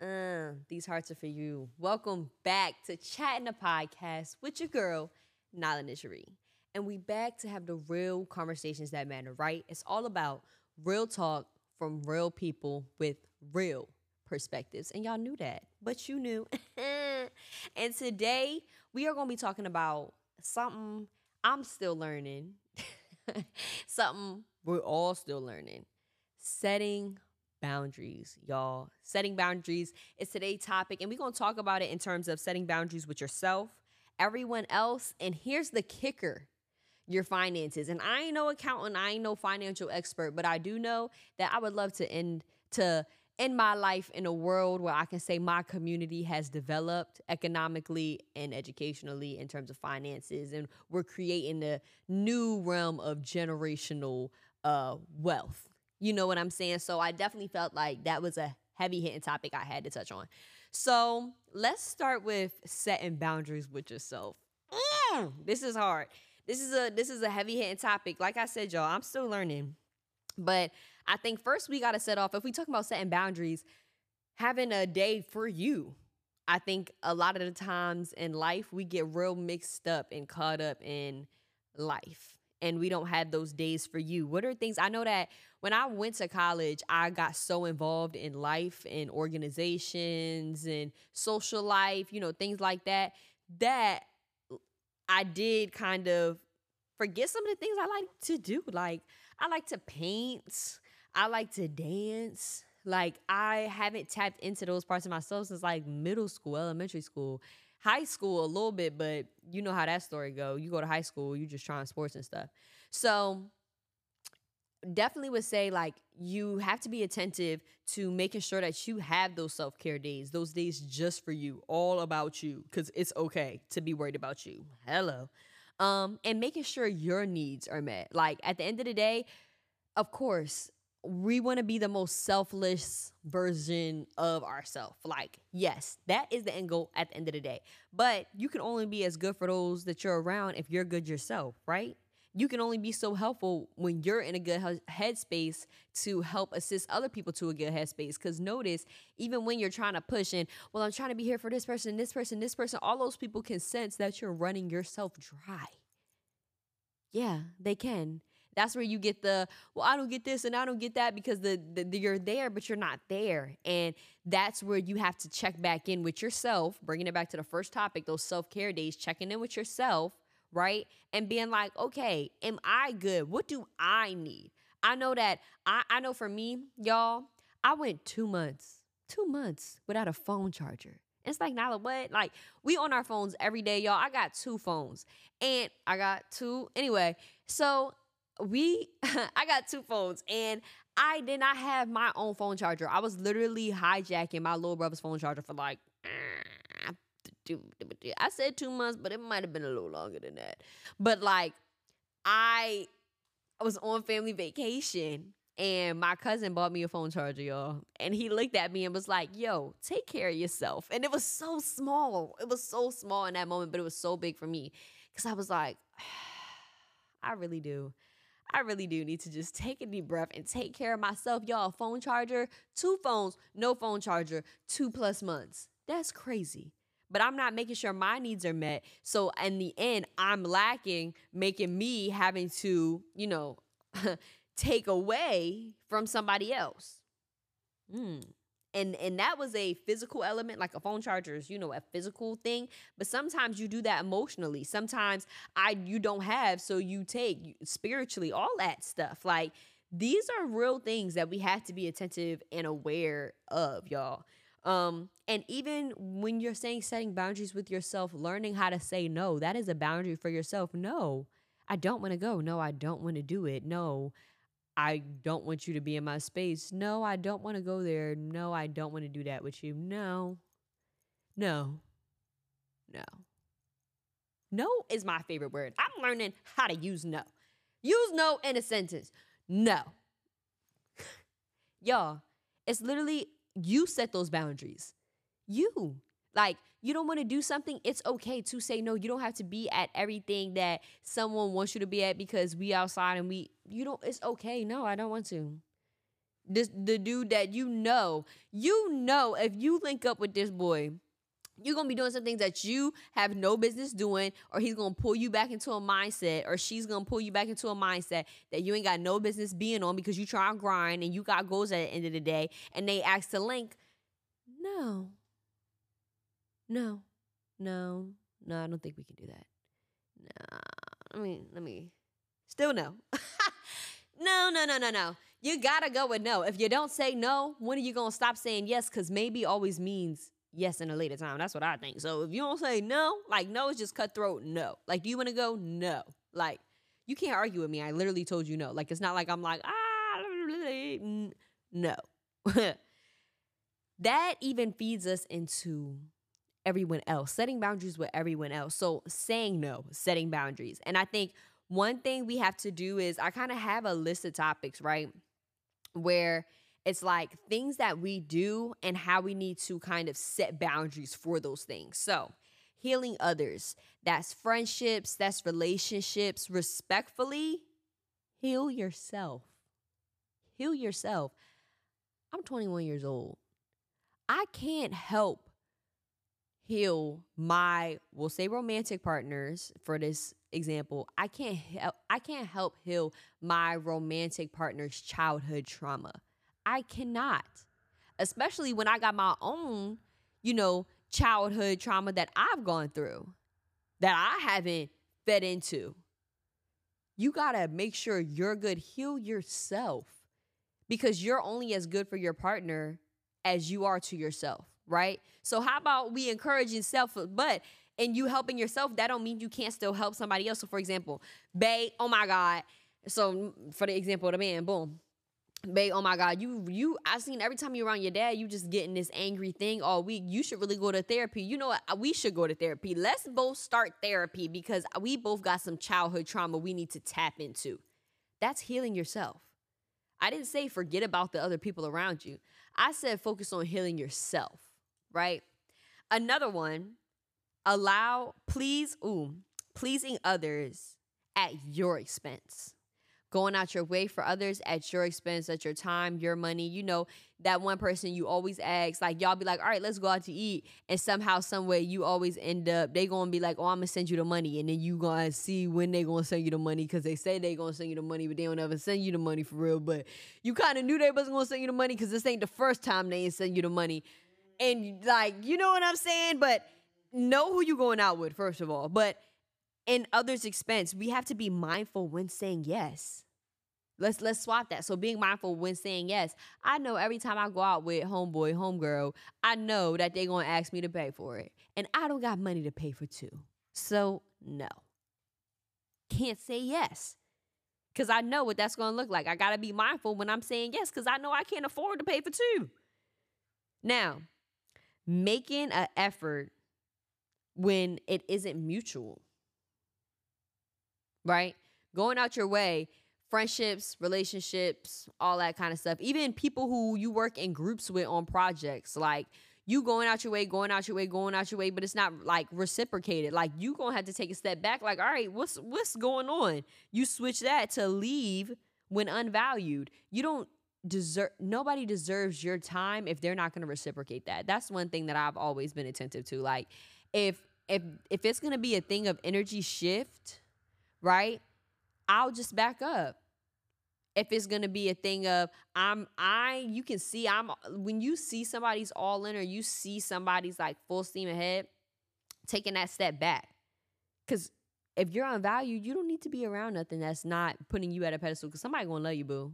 Uh, these hearts are for you. Welcome back to CHAT'N the Podcast with your girl, Nala Nishari. And we back to have the real conversations that matter, right? It's all about real talk from real people with real perspectives. And y'all knew that, but you knew. and today we are going to be talking about something I'm still learning, something we're all still learning setting boundaries, y'all. Setting boundaries is today's topic, and we're to talk about it in terms of setting boundaries with yourself, everyone else, and here's the kicker your finances. And I ain't no accountant, I ain't no financial expert, but I do know that I would love to end to end my life in a world where I can say my community has developed economically and educationally in terms of finances and we're creating a new realm of generational uh wealth you know what I'm saying? So I definitely felt like that was a heavy hitting topic I had to touch on. So let's start with setting boundaries with yourself. Mm, this is hard. This is a this is a heavy hitting topic. Like I said, y'all, I'm still learning. But I think first we gotta set off, if we talk about setting boundaries, having a day for you. I think a lot of the times in life we get real mixed up and caught up in life and we don't have those days for you? What are things I know that when I went to college, I got so involved in life and organizations and social life, you know, things like that, that I did kind of forget some of the things I like to do. Like, I like to paint, I like to dance. Like, I haven't tapped into those parts of myself since like middle school, elementary school high school a little bit, but you know how that story go. You go to high school, you just trying sports and stuff. So definitely would say like you have to be attentive to making sure that you have those self-care days those days just for you all about you because it's okay to be worried about you hello um and making sure your needs are met like at the end of the day of course we want to be the most selfless version of ourselves. Like, yes, that is the end goal at the end of the day. But you can only be as good for those that you're around if you're good yourself, right? You can only be so helpful when you're in a good headspace to help assist other people to a good headspace. Because notice, even when you're trying to push in, well, I'm trying to be here for this person, this person, this person, all those people can sense that you're running yourself dry. Yeah, they can. That's where you get the well, I don't get this and I don't get that because the, the, the, you're there, but you're not there, and that's where you have to check back in with yourself. Bringing it back to the first topic, those self care days, checking in with yourself, right, and being like, okay, am I good? What do I need? I know that I I know for me, y'all, I went two months, two months without a phone charger. It's like, Nala, what? Like, we on our phones every day, y'all. I got two phones. And I got two. Anyway, so we I got two phones and I did not have my own phone charger. I was literally hijacking my little brother's phone charger for like I said 2 months, but it might have been a little longer than that. But like I was on family vacation and my cousin bought me a phone charger, y'all. And he looked at me and was like, yo, take care of yourself. And it was so small. It was so small in that moment, but it was so big for me. Cause I was like, I really do. I really do need to just take a deep breath and take care of myself. Y'all, phone charger, two phones, no phone charger, two plus months. That's crazy. But I'm not making sure my needs are met. So in the end, I'm lacking, making me having to, you know, take away from somebody else. Hmm and and that was a physical element like a phone charger is you know a physical thing but sometimes you do that emotionally. Sometimes i you don't have so you take spiritually all that stuff. Like these are real things that we have to be attentive and aware of y'all. Um and even when you're saying setting boundaries with yourself learning how to say no that is a boundary for yourself. No i don't want to go. No i don't want to do it. No I don't want you to be in my space. No, I don't want to go there. No, I don't want to do that with you. No. No. No. No is my favorite word. I'm learning how to use no. Use no in a sentence. No. Y'all, it's literally you set those boundaries. You. Like, you don't want to do something, it's okay to say no. You don't have to be at everything that someone wants you to be at because we outside and we you don't it's okay. No, I don't want to. This the dude that you know, you know if you link up with this boy, you're gonna be doing some things that you have no business doing, or he's gonna pull you back into a mindset, or she's gonna pull you back into a mindset that you ain't got no business being on because you try and grind and you got goals at the end of the day, and they ask to link. No. No. No. No, I don't think we can do that. No, I mean, let me still no. no, no, no, no, no. You gotta go with no. If you don't say no, when are you gonna stop saying yes? Because maybe always means yes in a later time. That's what I think. So if you don't say no, like no is just cutthroat. No. Like, do you want to go? No. Like, you can't argue with me. I literally told you no. Like, it's not like I'm like ah no. that even feeds us into everyone else, setting boundaries with everyone else. So saying no, setting boundaries. And I think one thing we have to do is I kind of have a list of topics, right? Where it's like things that we do and how we need to kind of set boundaries for those things. So, healing others, that's friendships, that's relationships, respectfully, heal yourself. Heal yourself. I'm 21 years old. I can't help heal my we'll say romantic partners for this example i can't help i can't help heal my romantic partner's childhood trauma I cannot. Especially when I got my own, you know, childhood trauma that I've gone through that I haven't fed into. You got to make sure you're good. Heal yourself because you're only as good for your partner as you are to yourself, right? So how about we encouraging self but and you helping yourself, that don't mean you can't still help somebody else. So for example, Bay, oh my God. So mm, for the example of the man, boom babe, oh my God, you you I seen every time you're around your dad, you just getting this angry thing all week. You should really go to therapy. You know what? Uh, we should go to therapy. Let's both start therapy because we both got some childhood trauma we need to tap into. That's healing yourself. I didn't say forget about the other people around you. I said focus on healing yourself, right? Another one, allow please, ooh, pleasing others at your expense going out your way for others at your expense, at your time, your money. You know, that one person you always ask, like y'all be like, all right, let's go out to eat. And somehow, some way you always end up, they gonna be like, oh, I'm gonna send you the money. And then you gonna see when they gonna send you the money because they say they gonna send you the money, but they don't ever send you the money for real. But you kind of knew they wasn't gonna send you the money because this ain't the first time they ain't send you the money. And like, you know what I'm saying? But know who you going out with, first of all. But in others' expense, we have to be mindful when saying yes. Let's let's swap that. So being mindful when saying yes. I know every time I go out with homeboy, homegirl, I know that they're gonna ask me to pay for it. And I don't got money to pay for two. So no. Can't say yes. Cause I know what that's gonna look like. I gotta be mindful when I'm saying yes, because I know I can't afford to pay for two. Now, making an effort when it isn't mutual. Right? Going out your way friendships, relationships, all that kind of stuff. Even people who you work in groups with on projects, like you going out your way, going out your way, going out your way, but it's not like reciprocated. Like you gonna have to take a step back. Like, all right, what's what's going on? You switch that to leave when unvalued. You don't deserve. Nobody deserves your time if they're not gonna reciprocate that. That's one thing that I've always been attentive to. Like, if if if it's gonna be a thing of energy shift, right? I'll just back up. If it's gonna be a thing of I'm I you can see I'm when you see somebody's all in or you see somebody's like full steam ahead, taking that step back. Cause if you're unvalued, you don't need to be around nothing that's not putting you at a pedestal. Cause somebody gonna love you, boo.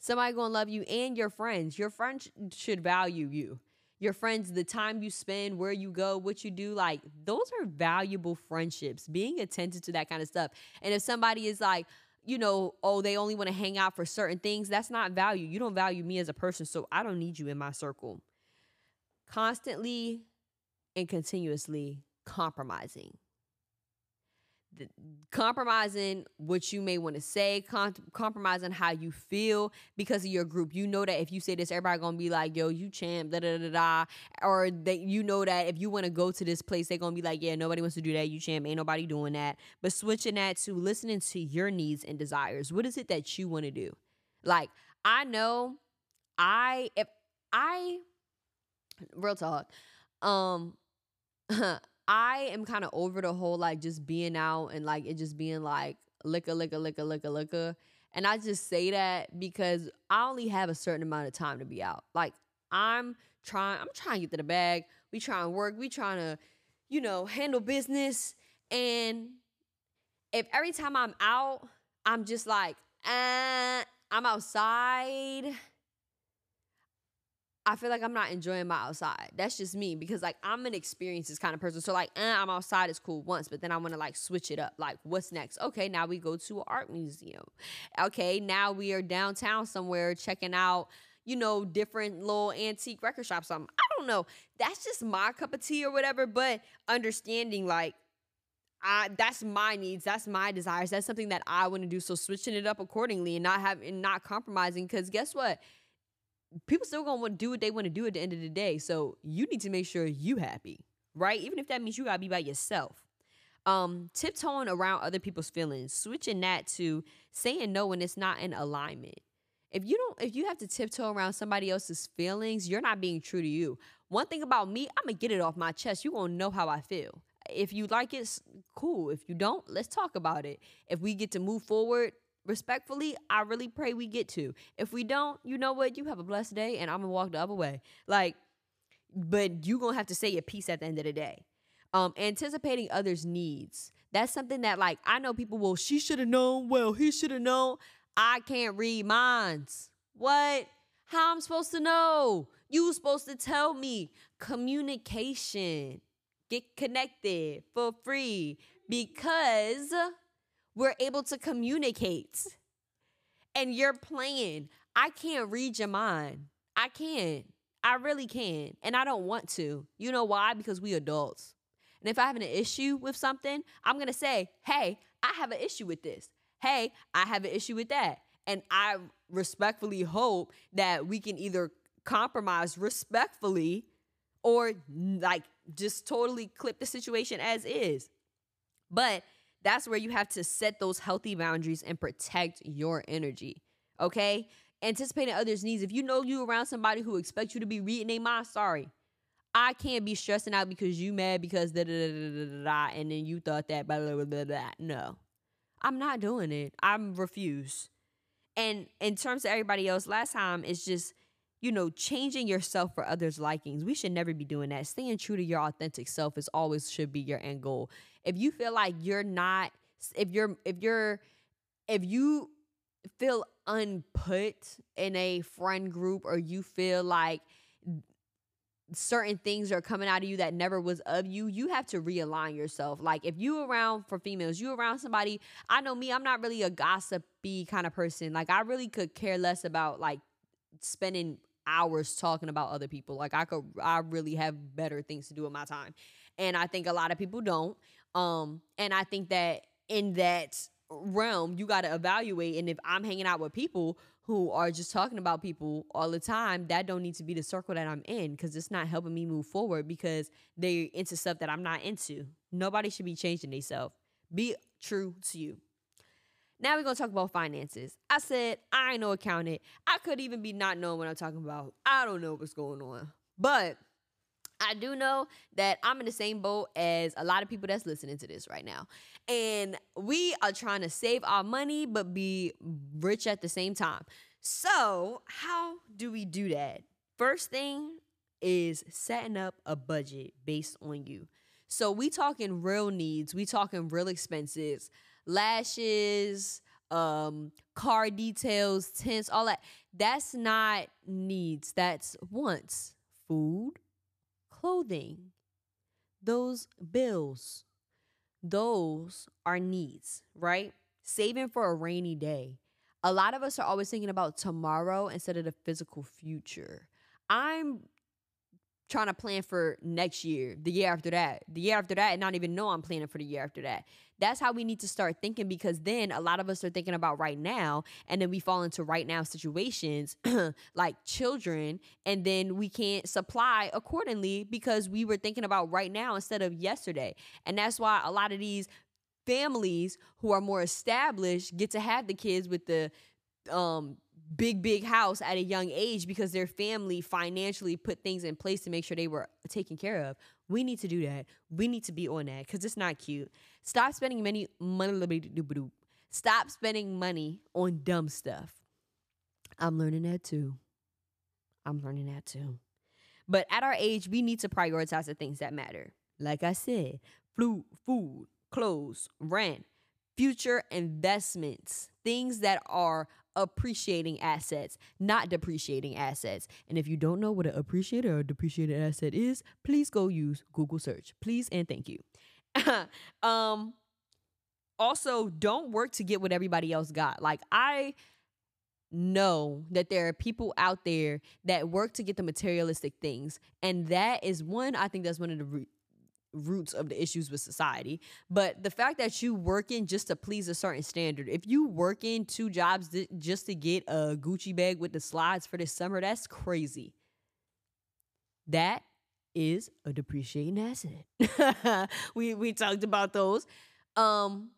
Somebody gonna love you and your friends. Your friends should value you. Your friends, the time you spend, where you go, what you do, like those are valuable friendships. Being attentive to that kind of stuff. And if somebody is like, you know, oh, they only want to hang out for certain things, that's not value. You don't value me as a person, so I don't need you in my circle. Constantly and continuously compromising. The, compromising what you may want to say, com- compromising how you feel because of your group. You know that if you say this, everybody gonna be like, "Yo, you champ," da da da da. Or that you know that if you want to go to this place, they're gonna be like, "Yeah, nobody wants to do that. You champ, ain't nobody doing that." But switching that to listening to your needs and desires. What is it that you want to do? Like I know I if I real talk, um I am kind of over the whole like just being out and like it just being like liquor, liquor, liquor, liquor, liquor. And I just say that because I only have a certain amount of time to be out. Like I'm trying, I'm trying to get to the bag. We trying to work. We trying to, you know, handle business. And if every time I'm out, I'm just like, uh, I'm outside I feel like I'm not enjoying my outside. That's just me because like I'm an experiences kind of person. So like eh, I'm outside is cool once, but then I want to like switch it up. Like what's next? Okay, now we go to an art museum. Okay, now we are downtown somewhere checking out, you know, different little antique record shops. Something. I don't know. That's just my cup of tea or whatever. But understanding like I that's my needs, that's my desires, that's something that I want to do. So switching it up accordingly and not having not compromising. Cause guess what? People still gonna want to do what they want to do at the end of the day. So you need to make sure you happy, right? Even if that means you gotta be by yourself. Um, tiptoeing around other people's feelings, switching that to saying no when it's not in alignment. If you don't, if you have to tiptoe around somebody else's feelings, you're not being true to you. One thing about me, I'm gonna get it off my chest. You gonna know how I feel. If you like it, cool. If you don't, let's talk about it. If we get to move forward, respectfully, I really pray we get to. If we don't, you know what? You have a blessed day and I'm gonna walk the other way. Like, but you gonna have to say your piece at the end of the day. Um, anticipating others' needs. That's something that like I know people will, she should have known, well, he should have known. I can't read minds. What? How I'm supposed to know? You supposed to tell me. Communication. Get connected for free because we're able to communicate. And you're playing. I can't read your mind. I can't. I really can. And I don't want to. You know why? Because we adults. And if I have an issue with something, I'm going to say, hey, I have an issue with this. Hey, I have an issue with that. And I respectfully hope that we can either compromise respectfully or like just totally clip the situation as is. But that's where you have to set those healthy boundaries and protect your energy. Okay? Anticipating others' needs. If you know you around somebody who expects you to be reading their mind, sorry. I can't be stressing out because you mad because da da da da da da and then you thought that blah blah blah blah. blah. No. I'm not doing it. I'm refuse. And in terms of everybody else, last time it's just you know, changing yourself for others' likings. We should never be doing that. Staying true to your authentic self is always should be your end goal. If you feel like you're not, if you're, if you're, if you feel unput in a friend group or you feel like certain things are coming out of you that never was of you, you have to realign yourself. Like if you around for females, you around somebody, I know me, I'm not really a gossipy kind of person. Like I really could care less about like spending hours talking about other people. Like I could I really have better things to do with my time. And I think a lot of people don't. Um and I think that in that realm you got to evaluate and if I'm hanging out with people who are just talking about people all the time, that don't need to be the circle that I'm in cuz it's not helping me move forward because they're into stuff that I'm not into. Nobody should be changing themselves. Be true to you. Now we're gonna talk about finances. I said I ain't no accountant. I could even be not knowing what I'm talking about. I don't know what's going on. But I do know that I'm in the same boat as a lot of people that's listening to this right now. And we are trying to save our money but be rich at the same time. So, how do we do that? First thing is setting up a budget based on you. So, we talking real needs, we talking real expenses lashes, um, car details, tints, all that. That's not needs. That's wants. Food, clothing, those bills, those are needs, right? Saving for a rainy day. A lot of us are always thinking about tomorrow instead of the physical future. I'm trying to plan for next year, the year after that, the year after that, and not even know I'm planning for the year after that. That's how we need to start thinking because then a lot of us are thinking about right now, and then we fall into right now situations like children, and then we can't supply accordingly because we were thinking about right now instead of yesterday. And that's why a lot of these families who are more established get to have the kids with the um big big house at a young age because their family financially put things in place to make sure they were taken care of. We need to do that. We need to be on that because it's not cute. Stop spending money money stop spending money on dumb stuff. I'm learning that too. I'm learning that too. But at our age we need to prioritize the things that matter. Like i said food food clothes rent future investments things that are appreciating assets, not depreciating assets. And if you don't know what an appreciated or depreciated asset is, please go use Google search. Please and thank you. um also don't work to get what everybody else got. Like I know that there are people out there that work to get the materialistic things and that is one i think that's one of the roots of the issues with society. But the fact that you working just to please a certain standard, if you working two jobs th- just to get a Gucci bag with the slides for this summer, that's crazy. That is a depreciating asset. we we talked about those. Um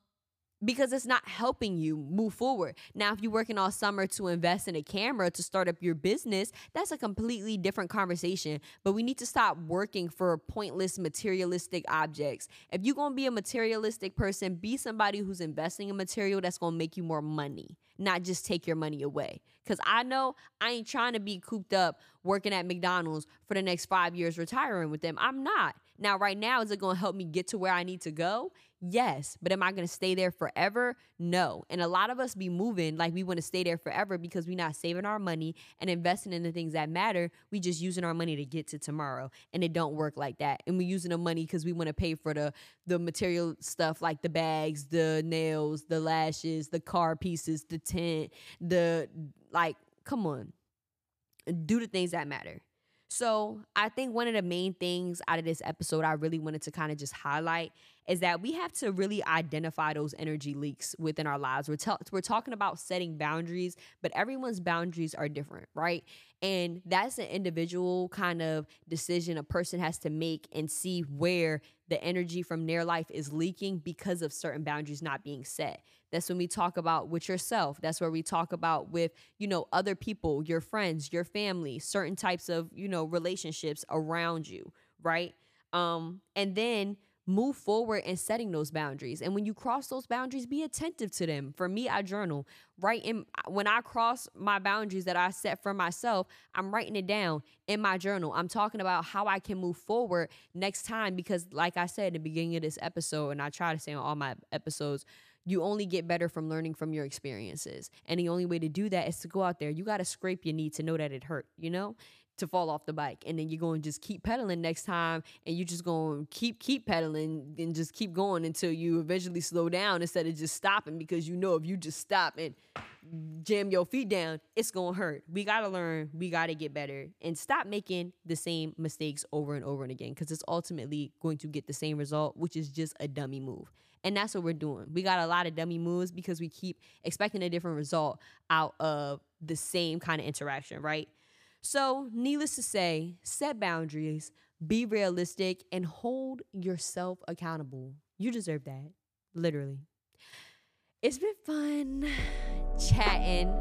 because it's not helping you move forward. Now, if you're working all summer to invest in a camera to start up your business, that's a completely different conversation. But we need to stop working for pointless materialistic objects. If you're to be a materialistic person, be somebody who's investing in material that's to make you more money, not just take your money away. Because I know I ain't trying to be cooped up working at McDonald's for the next five years retiring with them. I'm not. Now, right now, is it to help me get to where I need to go? Yes, but am I going to stay there forever? No. And a lot of us be moving like we want to stay there forever because we're not saving our money and investing in the things that matter. We just using our money to get to tomorrow, and it don't work like that. And we using the money because we want to pay for the the material stuff like the bags, the nails, the lashes, the car pieces, the tent, the like. Come on, do the things that matter. So, I think one of the main things out of this episode I really wanted to kind of just highlight is that we have to really identify those energy leaks within our lives. We're, t- we're talking about setting boundaries, but everyone's boundaries are different, right? And that's an individual kind of decision a person has to make and see where the energy from their life is leaking because of certain boundaries not being set. That's when we talk about with yourself. That's where we talk about with, you know, other people, your friends, your family, certain types of, you know, relationships around you, right? Um, and then move forward in setting those boundaries. And when you cross those boundaries, be attentive to them. For me, I journal. Right in when I cross my boundaries that I set for myself, I'm writing it down in my journal. I'm talking about how I can move forward next time because like I said at the beginning of this episode, and I try to say on all my episodes, you only get better from learning from your experiences. And the only way to do that is to go out there. You got to scrape your knee to know that it hurt, you know? To fall off the bike. And then you're going to just keep pedaling next time and you're just going to keep keep pedaling and just keep going until you eventually slow down instead of just stopping because you know if you just stop and jam your feet down, it's going to hurt. We got to learn, we got to get better and stop making the same mistakes over and over and again because it's ultimately going to get the same result, which is just a dummy move. And that's what we're doing. We got a lot of dummy moves because we keep expecting a different result out of the same kind of interaction, right? So, needless to say, set boundaries, be realistic, and hold yourself accountable. You deserve that, literally. It's been fun chatting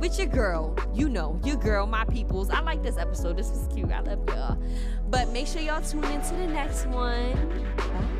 with your girl. You know, your girl, my peoples. I like this episode. This was cute. I love y'all. But make sure y'all tune into the next one. Bye.